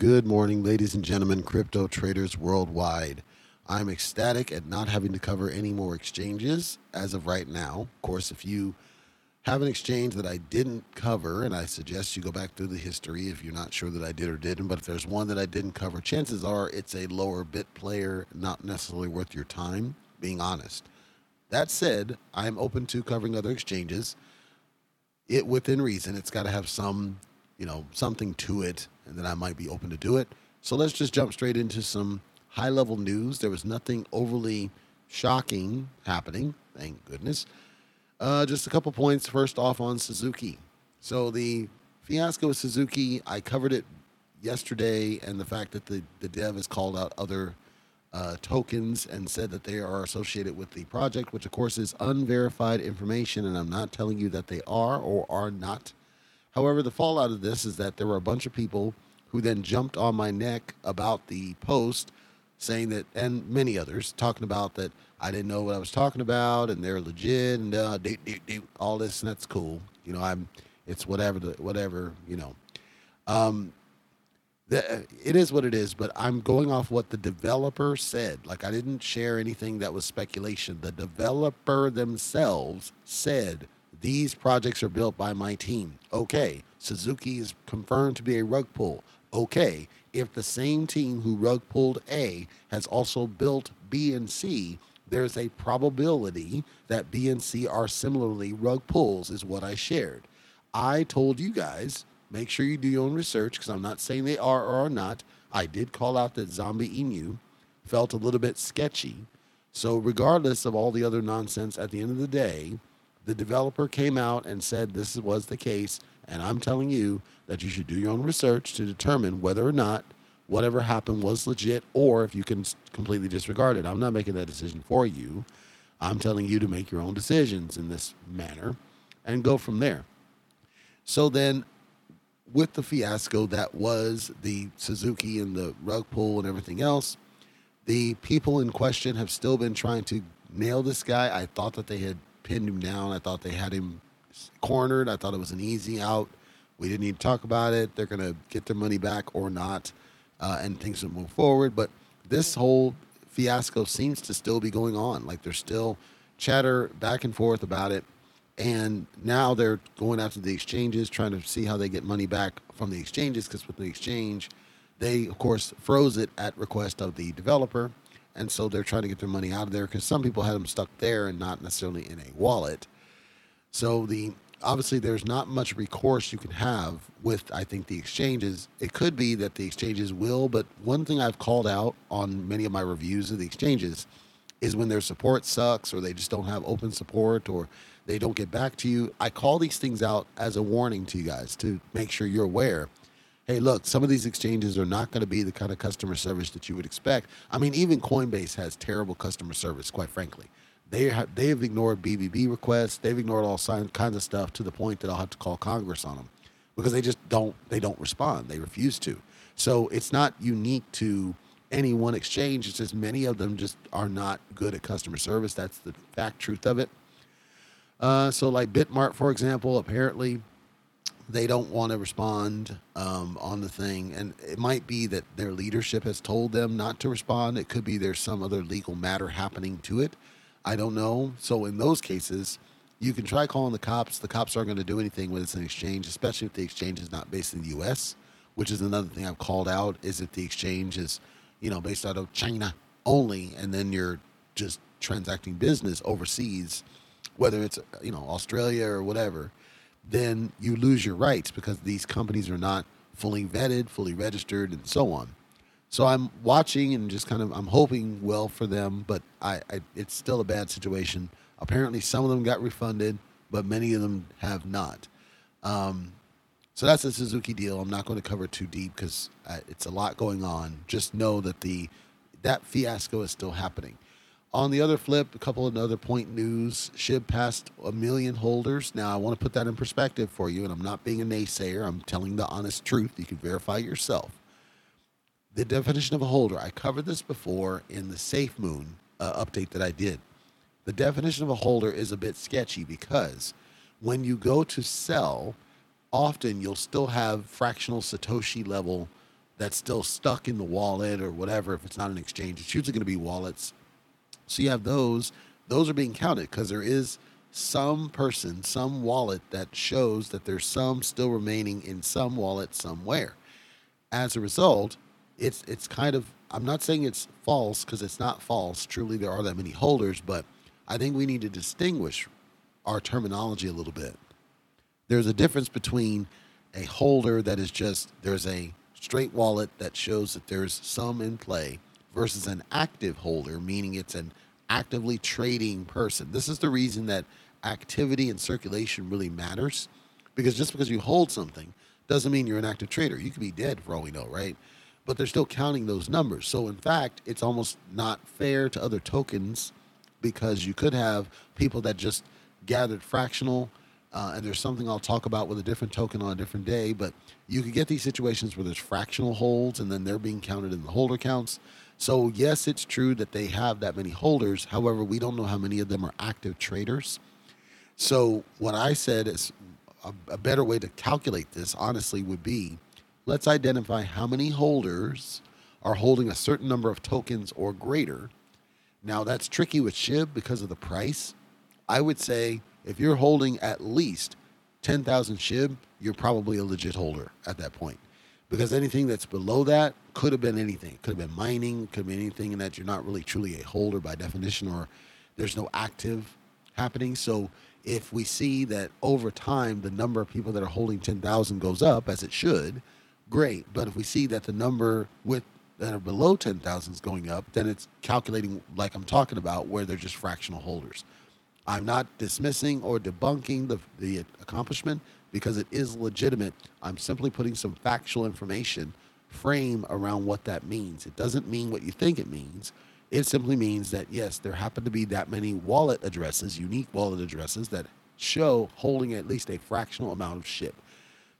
Good morning, ladies and gentlemen, crypto traders worldwide. I'm ecstatic at not having to cover any more exchanges as of right now. Of course, if you have an exchange that I didn't cover, and I suggest you go back through the history if you're not sure that I did or didn't, but if there's one that I didn't cover, chances are it's a lower bit player, not necessarily worth your time, being honest. That said, I'm open to covering other exchanges. It within reason. It's got to have some, you know, something to it, and then I might be open to do it. So let's just jump straight into some high level news. There was nothing overly shocking happening, thank goodness. Uh, just a couple points. First off on Suzuki. So the fiasco with Suzuki, I covered it yesterday, and the fact that the, the dev has called out other uh, tokens and said that they are associated with the project, which of course is unverified information, and I'm not telling you that they are or are not. However, the fallout of this is that there were a bunch of people who then jumped on my neck about the post, saying that, and many others talking about that I didn't know what I was talking about, and they're legit, and uh, do, do, do, all this, and that's cool. You know, I'm, it's whatever the whatever you know. Um, the, it is what it is, but I'm going off what the developer said. Like I didn't share anything that was speculation. The developer themselves said these projects are built by my team. Okay, Suzuki is confirmed to be a rug pull. Okay, if the same team who rug pulled A has also built B and C, there's a probability that B and C are similarly rug pulls, is what I shared. I told you guys Make sure you do your own research because I'm not saying they are or are not. I did call out that Zombie Inu felt a little bit sketchy. So, regardless of all the other nonsense, at the end of the day, the developer came out and said this was the case. And I'm telling you that you should do your own research to determine whether or not whatever happened was legit or if you can completely disregard it. I'm not making that decision for you. I'm telling you to make your own decisions in this manner and go from there. So then with the fiasco that was the Suzuki and the rug pull and everything else, the people in question have still been trying to nail this guy. I thought that they had pinned him down. I thought they had him cornered. I thought it was an easy out. We didn't need to talk about it. They're going to get their money back or not, uh, and things will move forward. But this whole fiasco seems to still be going on. Like there's still chatter back and forth about it. And now they're going after the exchanges, trying to see how they get money back from the exchanges. Because with the exchange, they of course froze it at request of the developer, and so they're trying to get their money out of there. Because some people had them stuck there and not necessarily in a wallet. So the obviously there's not much recourse you can have with I think the exchanges. It could be that the exchanges will, but one thing I've called out on many of my reviews of the exchanges is when their support sucks or they just don't have open support or they don't get back to you. I call these things out as a warning to you guys to make sure you're aware. Hey, look, some of these exchanges are not going to be the kind of customer service that you would expect. I mean, even Coinbase has terrible customer service, quite frankly. They have they have ignored BBB requests. They've ignored all kinds of stuff to the point that I'll have to call Congress on them because they just don't they don't respond. They refuse to. So it's not unique to any one exchange. It's just many of them just are not good at customer service. That's the fact truth of it. Uh, so, like Bitmart, for example, apparently they don't want to respond um, on the thing. And it might be that their leadership has told them not to respond. It could be there's some other legal matter happening to it. I don't know. So, in those cases, you can try calling the cops. The cops aren't going to do anything when it's an exchange, especially if the exchange is not based in the U.S., which is another thing I've called out is if the exchange is, you know, based out of China only, and then you're just transacting business overseas whether it's you know Australia or whatever, then you lose your rights because these companies are not fully vetted, fully registered, and so on. So I'm watching and just kind of I'm hoping well for them, but I, I it's still a bad situation. Apparently, some of them got refunded, but many of them have not. Um, so that's the Suzuki deal. I'm not going to cover too deep because uh, it's a lot going on. Just know that the that fiasco is still happening. On the other flip, a couple of other point news. SHIB passed a million holders. Now, I want to put that in perspective for you, and I'm not being a naysayer. I'm telling the honest truth. You can verify yourself. The definition of a holder, I covered this before in the SafeMoon uh, update that I did. The definition of a holder is a bit sketchy because when you go to sell, often you'll still have fractional Satoshi level that's still stuck in the wallet or whatever. If it's not an exchange, it's usually going to be wallets. So you have those. Those are being counted because there is some person, some wallet that shows that there's some still remaining in some wallet somewhere. As a result, it's it's kind of I'm not saying it's false because it's not false. Truly, there are that many holders, but I think we need to distinguish our terminology a little bit. There's a difference between a holder that is just there's a straight wallet that shows that there's some in play versus an active holder, meaning it's an actively trading person. This is the reason that activity and circulation really matters because just because you hold something doesn't mean you're an active trader. You could be dead for all we know, right? But they're still counting those numbers. So, in fact, it's almost not fair to other tokens because you could have people that just gathered fractional. Uh, and there's something I'll talk about with a different token on a different day, but you could get these situations where there's fractional holds and then they're being counted in the holder counts. So, yes, it's true that they have that many holders. However, we don't know how many of them are active traders. So, what I said is a, a better way to calculate this, honestly, would be let's identify how many holders are holding a certain number of tokens or greater. Now, that's tricky with SHIB because of the price. I would say if you're holding at least 10,000 SHIB, you're probably a legit holder at that point because anything that's below that could have been anything. Could have been mining, could have been anything, and that you're not really truly a holder by definition, or there's no active happening. So if we see that over time the number of people that are holding 10,000 goes up as it should, great. But if we see that the number with that are below 10,000 is going up, then it's calculating like I'm talking about where they're just fractional holders. I'm not dismissing or debunking the, the accomplishment because it is legitimate. I'm simply putting some factual information frame around what that means. It doesn't mean what you think it means. It simply means that yes, there happen to be that many wallet addresses, unique wallet addresses that show holding at least a fractional amount of SHIB.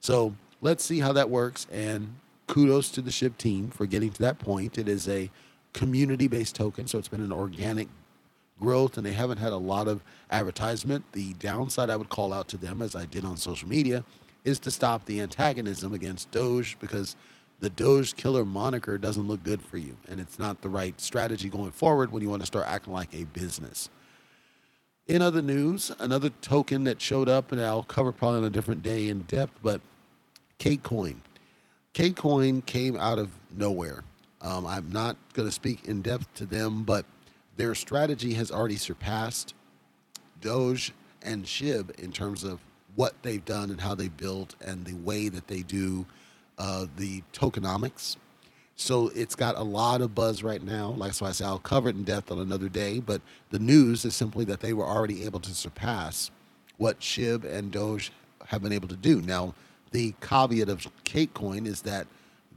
So let's see how that works. And kudos to the SHIB team for getting to that point. It is a community based token, so it's been an organic growth and they haven't had a lot of advertisement. The downside I would call out to them, as I did on social media, is to stop the antagonism against Doge because the Doge killer moniker doesn't look good for you. And it's not the right strategy going forward when you want to start acting like a business. In other news, another token that showed up, and I'll cover probably on a different day in depth, but CateCoin. CateCoin came out of nowhere. Um, I'm not going to speak in depth to them, but their strategy has already surpassed Doge and SHIB in terms of what they've done and how they built and the way that they do uh, the tokenomics. So it's got a lot of buzz right now. Like so I said, I'll cover it in depth on another day. But the news is simply that they were already able to surpass what SHIB and Doge have been able to do. Now, the caveat of CateCoin is that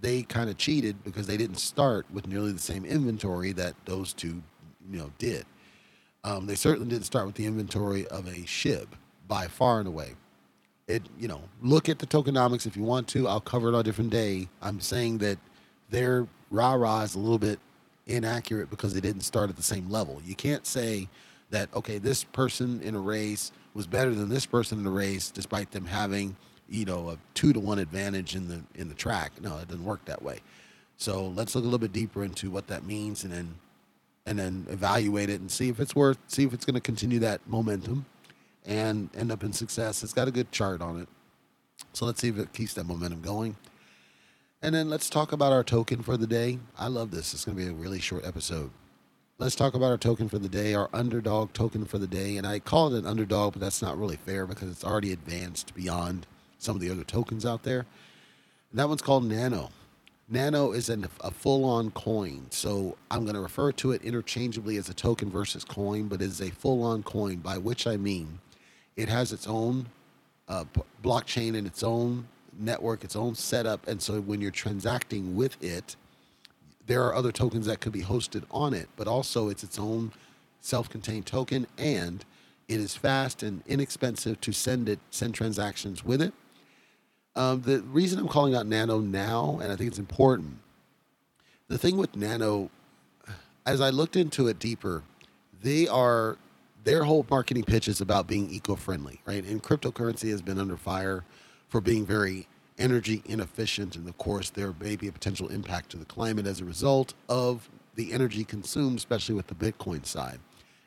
they kind of cheated because they didn't start with nearly the same inventory that those two you know did. Um, they certainly didn't start with the inventory of a SHIB by far and away. It you know look at the tokenomics if you want to. I'll cover it on a different day. I'm saying that their rah rah is a little bit inaccurate because they didn't start at the same level. You can't say that okay, this person in a race was better than this person in a race, despite them having you know a two to one advantage in the in the track. No, it doesn't work that way. So let's look a little bit deeper into what that means, and then and then evaluate it and see if it's worth, see if it's going to continue that momentum and end up in success. It's got a good chart on it. So let's see if it keeps that momentum going. And then let's talk about our token for the day. I love this. It's going to be a really short episode. Let's talk about our token for the day, our underdog token for the day. And I call it an underdog, but that's not really fair because it's already advanced beyond some of the other tokens out there. And that one's called Nano. Nano is an, a full on coin. So I'm going to refer to it interchangeably as a token versus coin, but it is a full on coin, by which I mean it has its own uh, p- blockchain and its own network, its own setup. And so when you're transacting with it, there are other tokens that could be hosted on it, but also it's its own self contained token and it is fast and inexpensive to send it, send transactions with it. Um, the reason I'm calling out Nano now, and I think it's important, the thing with Nano, as I looked into it deeper, they are their whole marketing pitch is about being eco-friendly, right? And cryptocurrency has been under fire for being very energy inefficient, and of course, there may be a potential impact to the climate as a result of the energy consumed, especially with the Bitcoin side.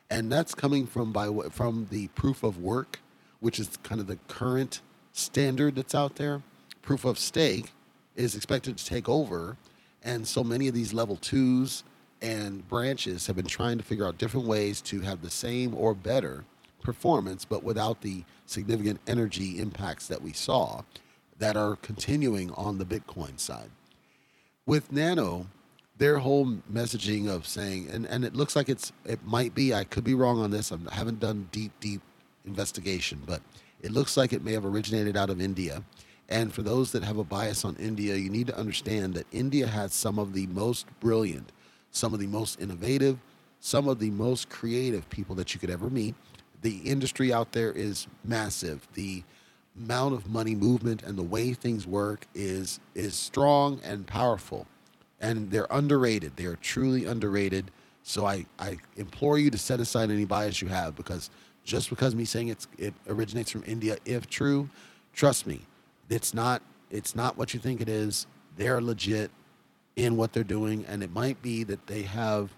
And that's coming from by from the proof of work, which is kind of the current standard that's out there. Proof of stake is expected to take over, and so many of these level twos and branches have been trying to figure out different ways to have the same or better performance, but without the significant energy impacts that we saw that are continuing on the Bitcoin side. With Nano, their whole messaging of saying, and, and it looks like it's it might be, I could be wrong on this. I haven't done deep, deep investigation, but it looks like it may have originated out of India. And for those that have a bias on India, you need to understand that India has some of the most brilliant, some of the most innovative, some of the most creative people that you could ever meet. The industry out there is massive. The amount of money movement and the way things work is is strong and powerful. And they're underrated. They are truly underrated. So I, I implore you to set aside any bias you have because just because me saying it's it originates from India, if true, trust me, it's not it's not what you think it is. They're legit in what they're doing, and it might be that they have,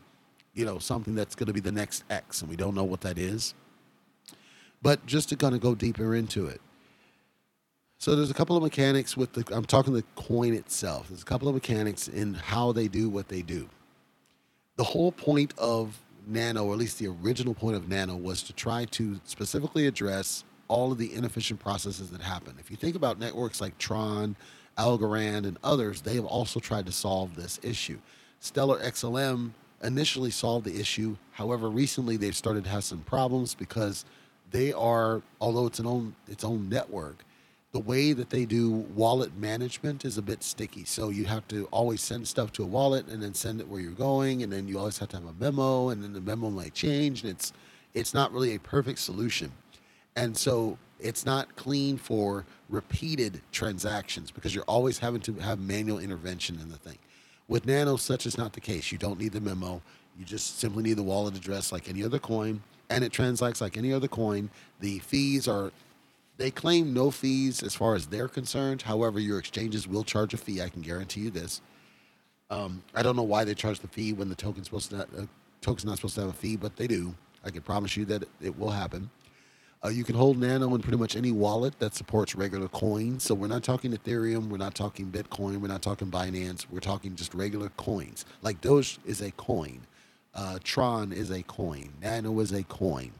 you know, something that's going to be the next X, and we don't know what that is. But just to kind of go deeper into it, so there's a couple of mechanics with the. I'm talking the coin itself. There's a couple of mechanics in how they do what they do. The whole point of Nano, or at least the original point of Nano, was to try to specifically address all of the inefficient processes that happen. If you think about networks like Tron, Algorand, and others, they have also tried to solve this issue. Stellar XLM initially solved the issue. However, recently they've started to have some problems because they are, although it's an own its own network, the way that they do wallet management is a bit sticky. So you have to always send stuff to a wallet and then send it where you're going, and then you always have to have a memo, and then the memo might change, and it's it's not really a perfect solution. And so it's not clean for repeated transactions because you're always having to have manual intervention in the thing. With Nano, such is not the case. You don't need the memo. You just simply need the wallet address like any other coin, and it transacts like any other coin. The fees are, they claim no fees as far as they're concerned. However, your exchanges will charge a fee. I can guarantee you this. Um, I don't know why they charge the fee when the token's supposed to not, uh, token's not supposed to have a fee, but they do. I can promise you that it will happen. Uh, you can hold Nano in pretty much any wallet that supports regular coins. So we're not talking Ethereum, we're not talking Bitcoin, we're not talking Binance. We're talking just regular coins. Like Doge is a coin, uh, Tron is a coin, Nano is a coin,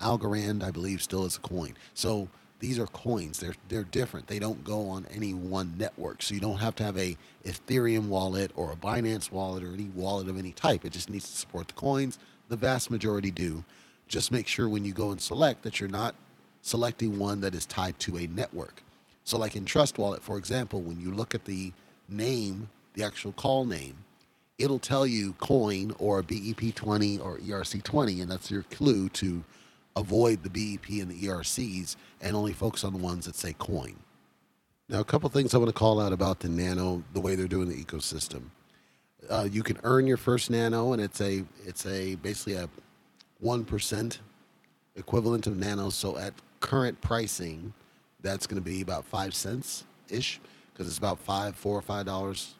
Algorand, I believe, still is a coin. So these are coins. They're they're different. They don't go on any one network. So you don't have to have a Ethereum wallet or a Binance wallet or any wallet of any type. It just needs to support the coins. The vast majority do just make sure when you go and select that you're not selecting one that is tied to a network. So, like in Trust Wallet, for example, when you look at the name, the actual call name, it'll tell you coin or BEP20 or ERC20, and that's your clue to avoid the BEP and the ERCs and only focus on the ones that say coin. Now, a couple things I want to call out about the Nano, the way they're doing the ecosystem. Uh, you can earn your first Nano, and it's a it's a basically a 1% equivalent of nano. So at current pricing, that's going to be about five cents ish because it's about five, four or five dollars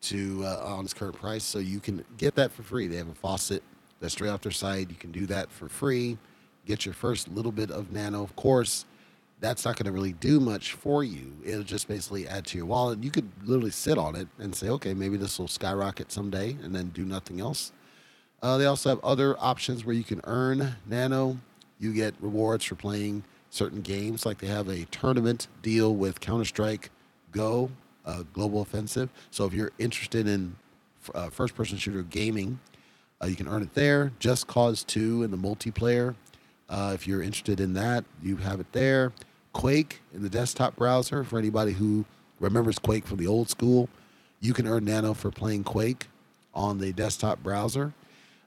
to uh, on its current price. So you can get that for free. They have a faucet that's straight off their site. You can do that for free. Get your first little bit of nano. Of course, that's not going to really do much for you. It'll just basically add to your wallet. You could literally sit on it and say, okay, maybe this will skyrocket someday, and then do nothing else. Uh, they also have other options where you can earn Nano. You get rewards for playing certain games, like they have a tournament deal with Counter Strike Go, uh, Global Offensive. So if you're interested in uh, first person shooter gaming, uh, you can earn it there. Just Cause 2 in the multiplayer. Uh, if you're interested in that, you have it there. Quake in the desktop browser for anybody who remembers Quake from the old school. You can earn Nano for playing Quake on the desktop browser.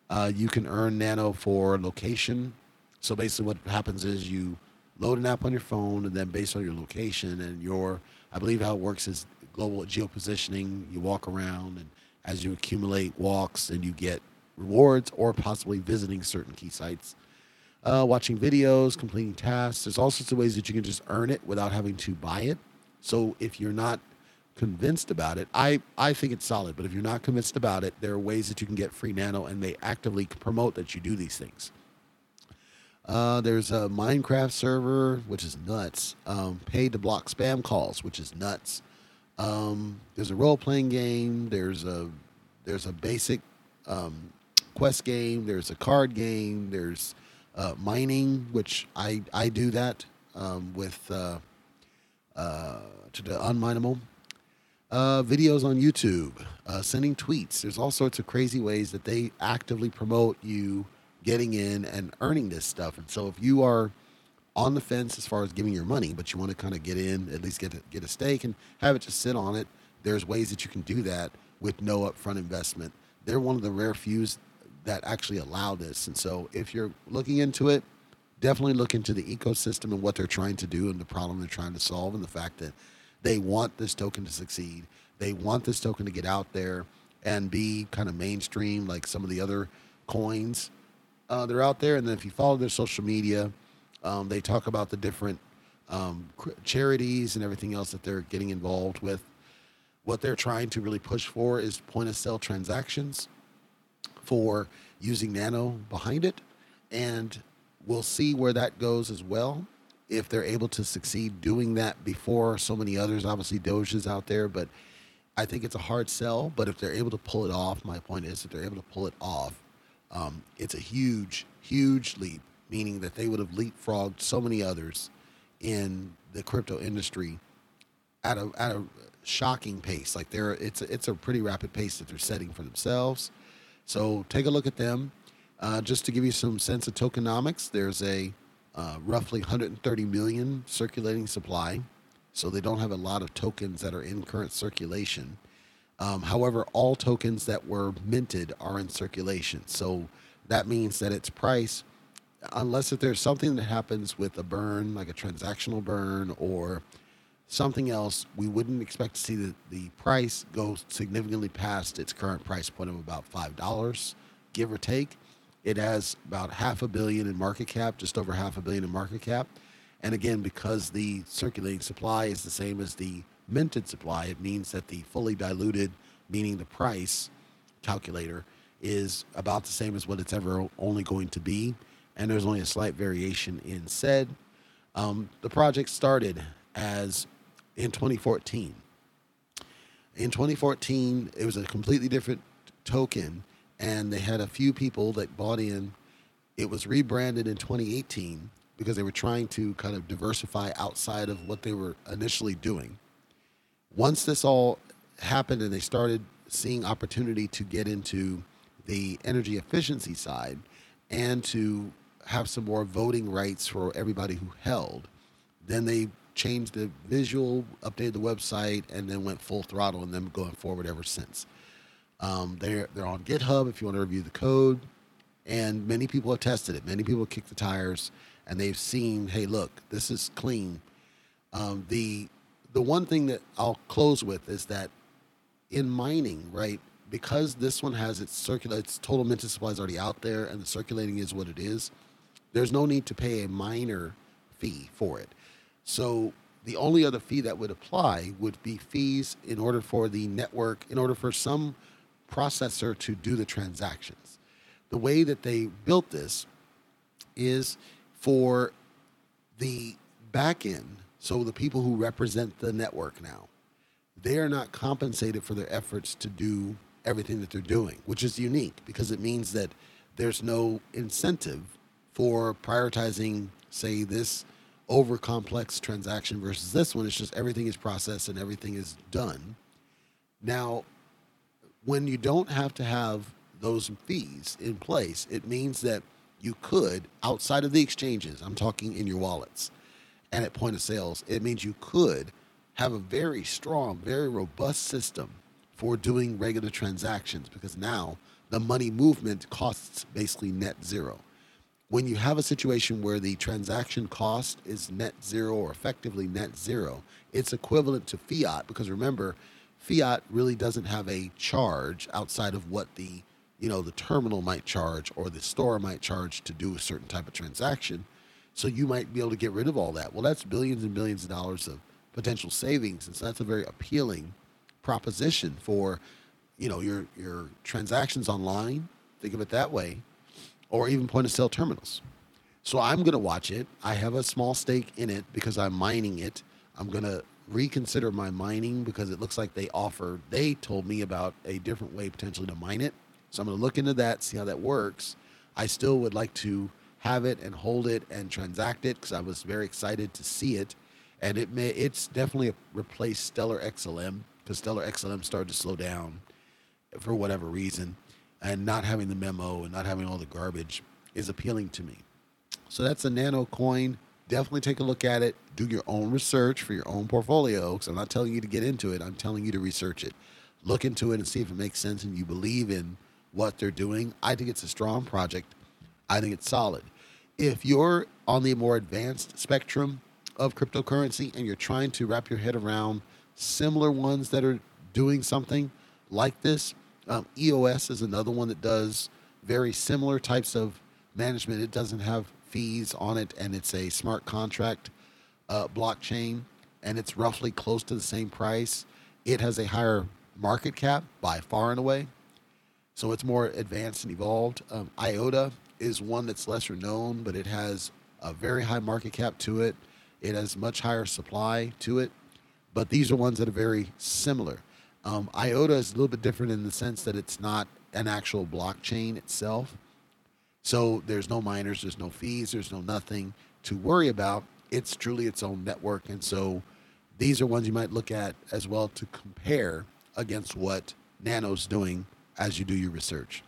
Uh, you can earn Nano for location. So basically, what happens is you load an app on your phone, and then based on your location and your, I believe how it works is global geopositioning. You walk around, and as you accumulate walks, and you get rewards, or possibly visiting certain key sites, uh, watching videos, completing tasks. There's all sorts of ways that you can just earn it without having to buy it. So if you're not convinced about it, I, I think it's solid. But if you're not convinced about it, there are ways that you can get free nano, and they actively promote that you do these things. Uh, there's a Minecraft server, which is nuts. Um, paid to block spam calls, which is nuts. Um, there's a role playing game. There's a there's a basic um, quest game. There's a card game. There's uh, mining, which I I do that um, with uh, uh, to the unminable. Uh, videos on YouTube, uh, sending tweets. There's all sorts of crazy ways that they actively promote you getting in and earning this stuff. And so if you are on the fence as far as giving your money, but you want to kind of get in, at least get a, get a stake and have it just sit on it, there's ways that you can do that with no upfront investment. They're one of the rare fews that actually allow this. And so if you're looking into it, definitely look into the ecosystem and what they're trying to do and the problem they're trying to solve and the fact that they want this token to succeed. They want this token to get out there and be kind of mainstream like some of the other coins uh, they're out there. And then if you follow their social media, um, they talk about the different um, charities and everything else that they're getting involved with. What they're trying to really push for is point of sale transactions for using Nano behind it. And we'll see where that goes as well. If they're able to succeed doing that before so many others, obviously Doge is out there, but I think it's a hard sell. But if they're able to pull it off, my point is if they're able to pull it off, um, it's a huge, huge leap, meaning that they would have leapfrogged so many others in the crypto industry at a at a shocking pace. Like they're it's a, it's a pretty rapid pace that they're setting for themselves. So take a look at them. Uh, just to give you some sense of tokenomics, there's a uh, roughly 130 million circulating supply. So they don't have a lot of tokens that are in current circulation. Um, however, all tokens that were minted are in circulation. So that means that its price, unless if there's something that happens with a burn, like a transactional burn or something else, we wouldn't expect to see the, the price go significantly past its current price point of about $5, give or take. It has about half a billion in market cap, just over half a billion in market cap. And again, because the circulating supply is the same as the minted supply, it means that the fully diluted, meaning the price calculator, is about the same as what it's ever only going to be. And there's only a slight variation in said. Um, the project started as in 2014. In 2014, it was a completely different token, and they had a few people that bought in. It was rebranded in 2018 because they were trying to kind of diversify outside of what they were initially doing once this all happened and they started seeing opportunity to get into the energy efficiency side and to have some more voting rights for everybody who held, then they changed the visual, updated the website, and then went full throttle and then going forward ever since. Um, they're they're on GitHub if you want to review the code, and many people have tested it. Many people kick the tires, and they've seen, hey, look, this is clean. Um, the the one thing that I'll close with is that in mining, right, because this one has its circular, its total minted supply is already out there, and the circulating is what it is. There's no need to pay a miner fee for it. So the only other fee that would apply would be fees in order for the network, in order for some processor to do the transactions. The way that they built this is for the backend so the people who represent the network now, they are not compensated for their efforts to do everything that they're doing, which is unique because it means that there's no incentive for prioritizing, say, this over complex transaction versus this one. It's just everything is processed and everything is done. Now, when you don't have to have those fees in place, it means that you could, outside of the exchanges, I'm talking in your wallets, and at point of sales, it means you could have a very strong, very robust system for doing regular transactions because now the money movement costs basically net zero. When you have a situation where the transaction cost is net zero or effectively net zero, it's equivalent to fiat because remember, fiat really doesn't have a charge outside of what the you know the terminal might charge or the store might charge to do a certain type of transaction so you might be able to get rid of all that. Well, that's billions and billions of dollars of potential savings. And so that's a very appealing proposition for, you know, your your transactions online. Think of it that way, or even point of sale terminals. So I'm going to watch it. I have a small stake in it because I'm mining it. I'm going to reconsider my mining because it looks like they offer, they told me about a different way potentially to mine it. So I'm going to look into that, see how that works. I still would like to have it and hold it and transact it because I was very excited to see it. And it may, it's definitely replaced Stellar XLM because Stellar XLM started to slow down for whatever reason. And not having the memo and not having all the garbage is appealing to me. So that's a nano coin. Definitely take a look at it. Do your own research for your own portfolio. Because I'm not telling you to get into it. I'm telling you to research it. Look into it and see if it makes sense and you believe in what they're doing. I think it's a strong project. I think it's solid. If you're on the more advanced spectrum of cryptocurrency and you're trying to wrap your head around similar ones that are doing something like this, um, EOS is another one that does very similar types of management. It doesn't have fees on it, and it's a smart contract uh, blockchain, and it's roughly close to the same price. It has a higher market cap by far and away, so it's more advanced and evolved. Um, IOTA is one that's lesser known, but it has a very high market cap to it. It has much higher supply to it, but these are ones that are very similar. Um, IOTA is a little bit different in the sense that it's not an actual blockchain itself. So there's no miners, there's no fees, there's no nothing to worry about. It's truly its own network. And so these are ones you might look at as well to compare against what Nano's doing as you do your research.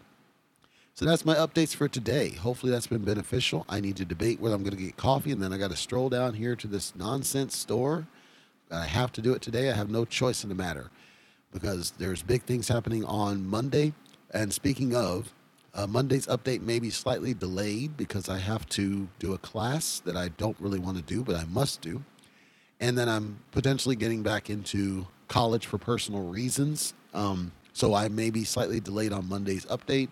So that's my updates for today. Hopefully that's been beneficial. I need to debate whether I'm going to get coffee and then I got to stroll down here to this nonsense store. I have to do it today. I have no choice in the matter because there's big things happening on Monday. And speaking of, uh, Monday's update may be slightly delayed because I have to do a class that I don't really want to do, but I must do. And then I'm potentially getting back into college for personal reasons. Um, so I may be slightly delayed on Monday's update.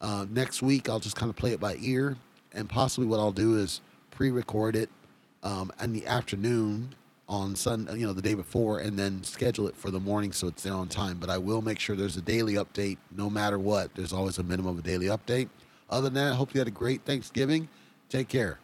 Uh, next week, I'll just kind of play it by ear. And possibly what I'll do is pre record it um, in the afternoon on Sun, you know, the day before, and then schedule it for the morning so it's there on time. But I will make sure there's a daily update, no matter what. There's always a minimum of a daily update. Other than that, I hope you had a great Thanksgiving. Take care.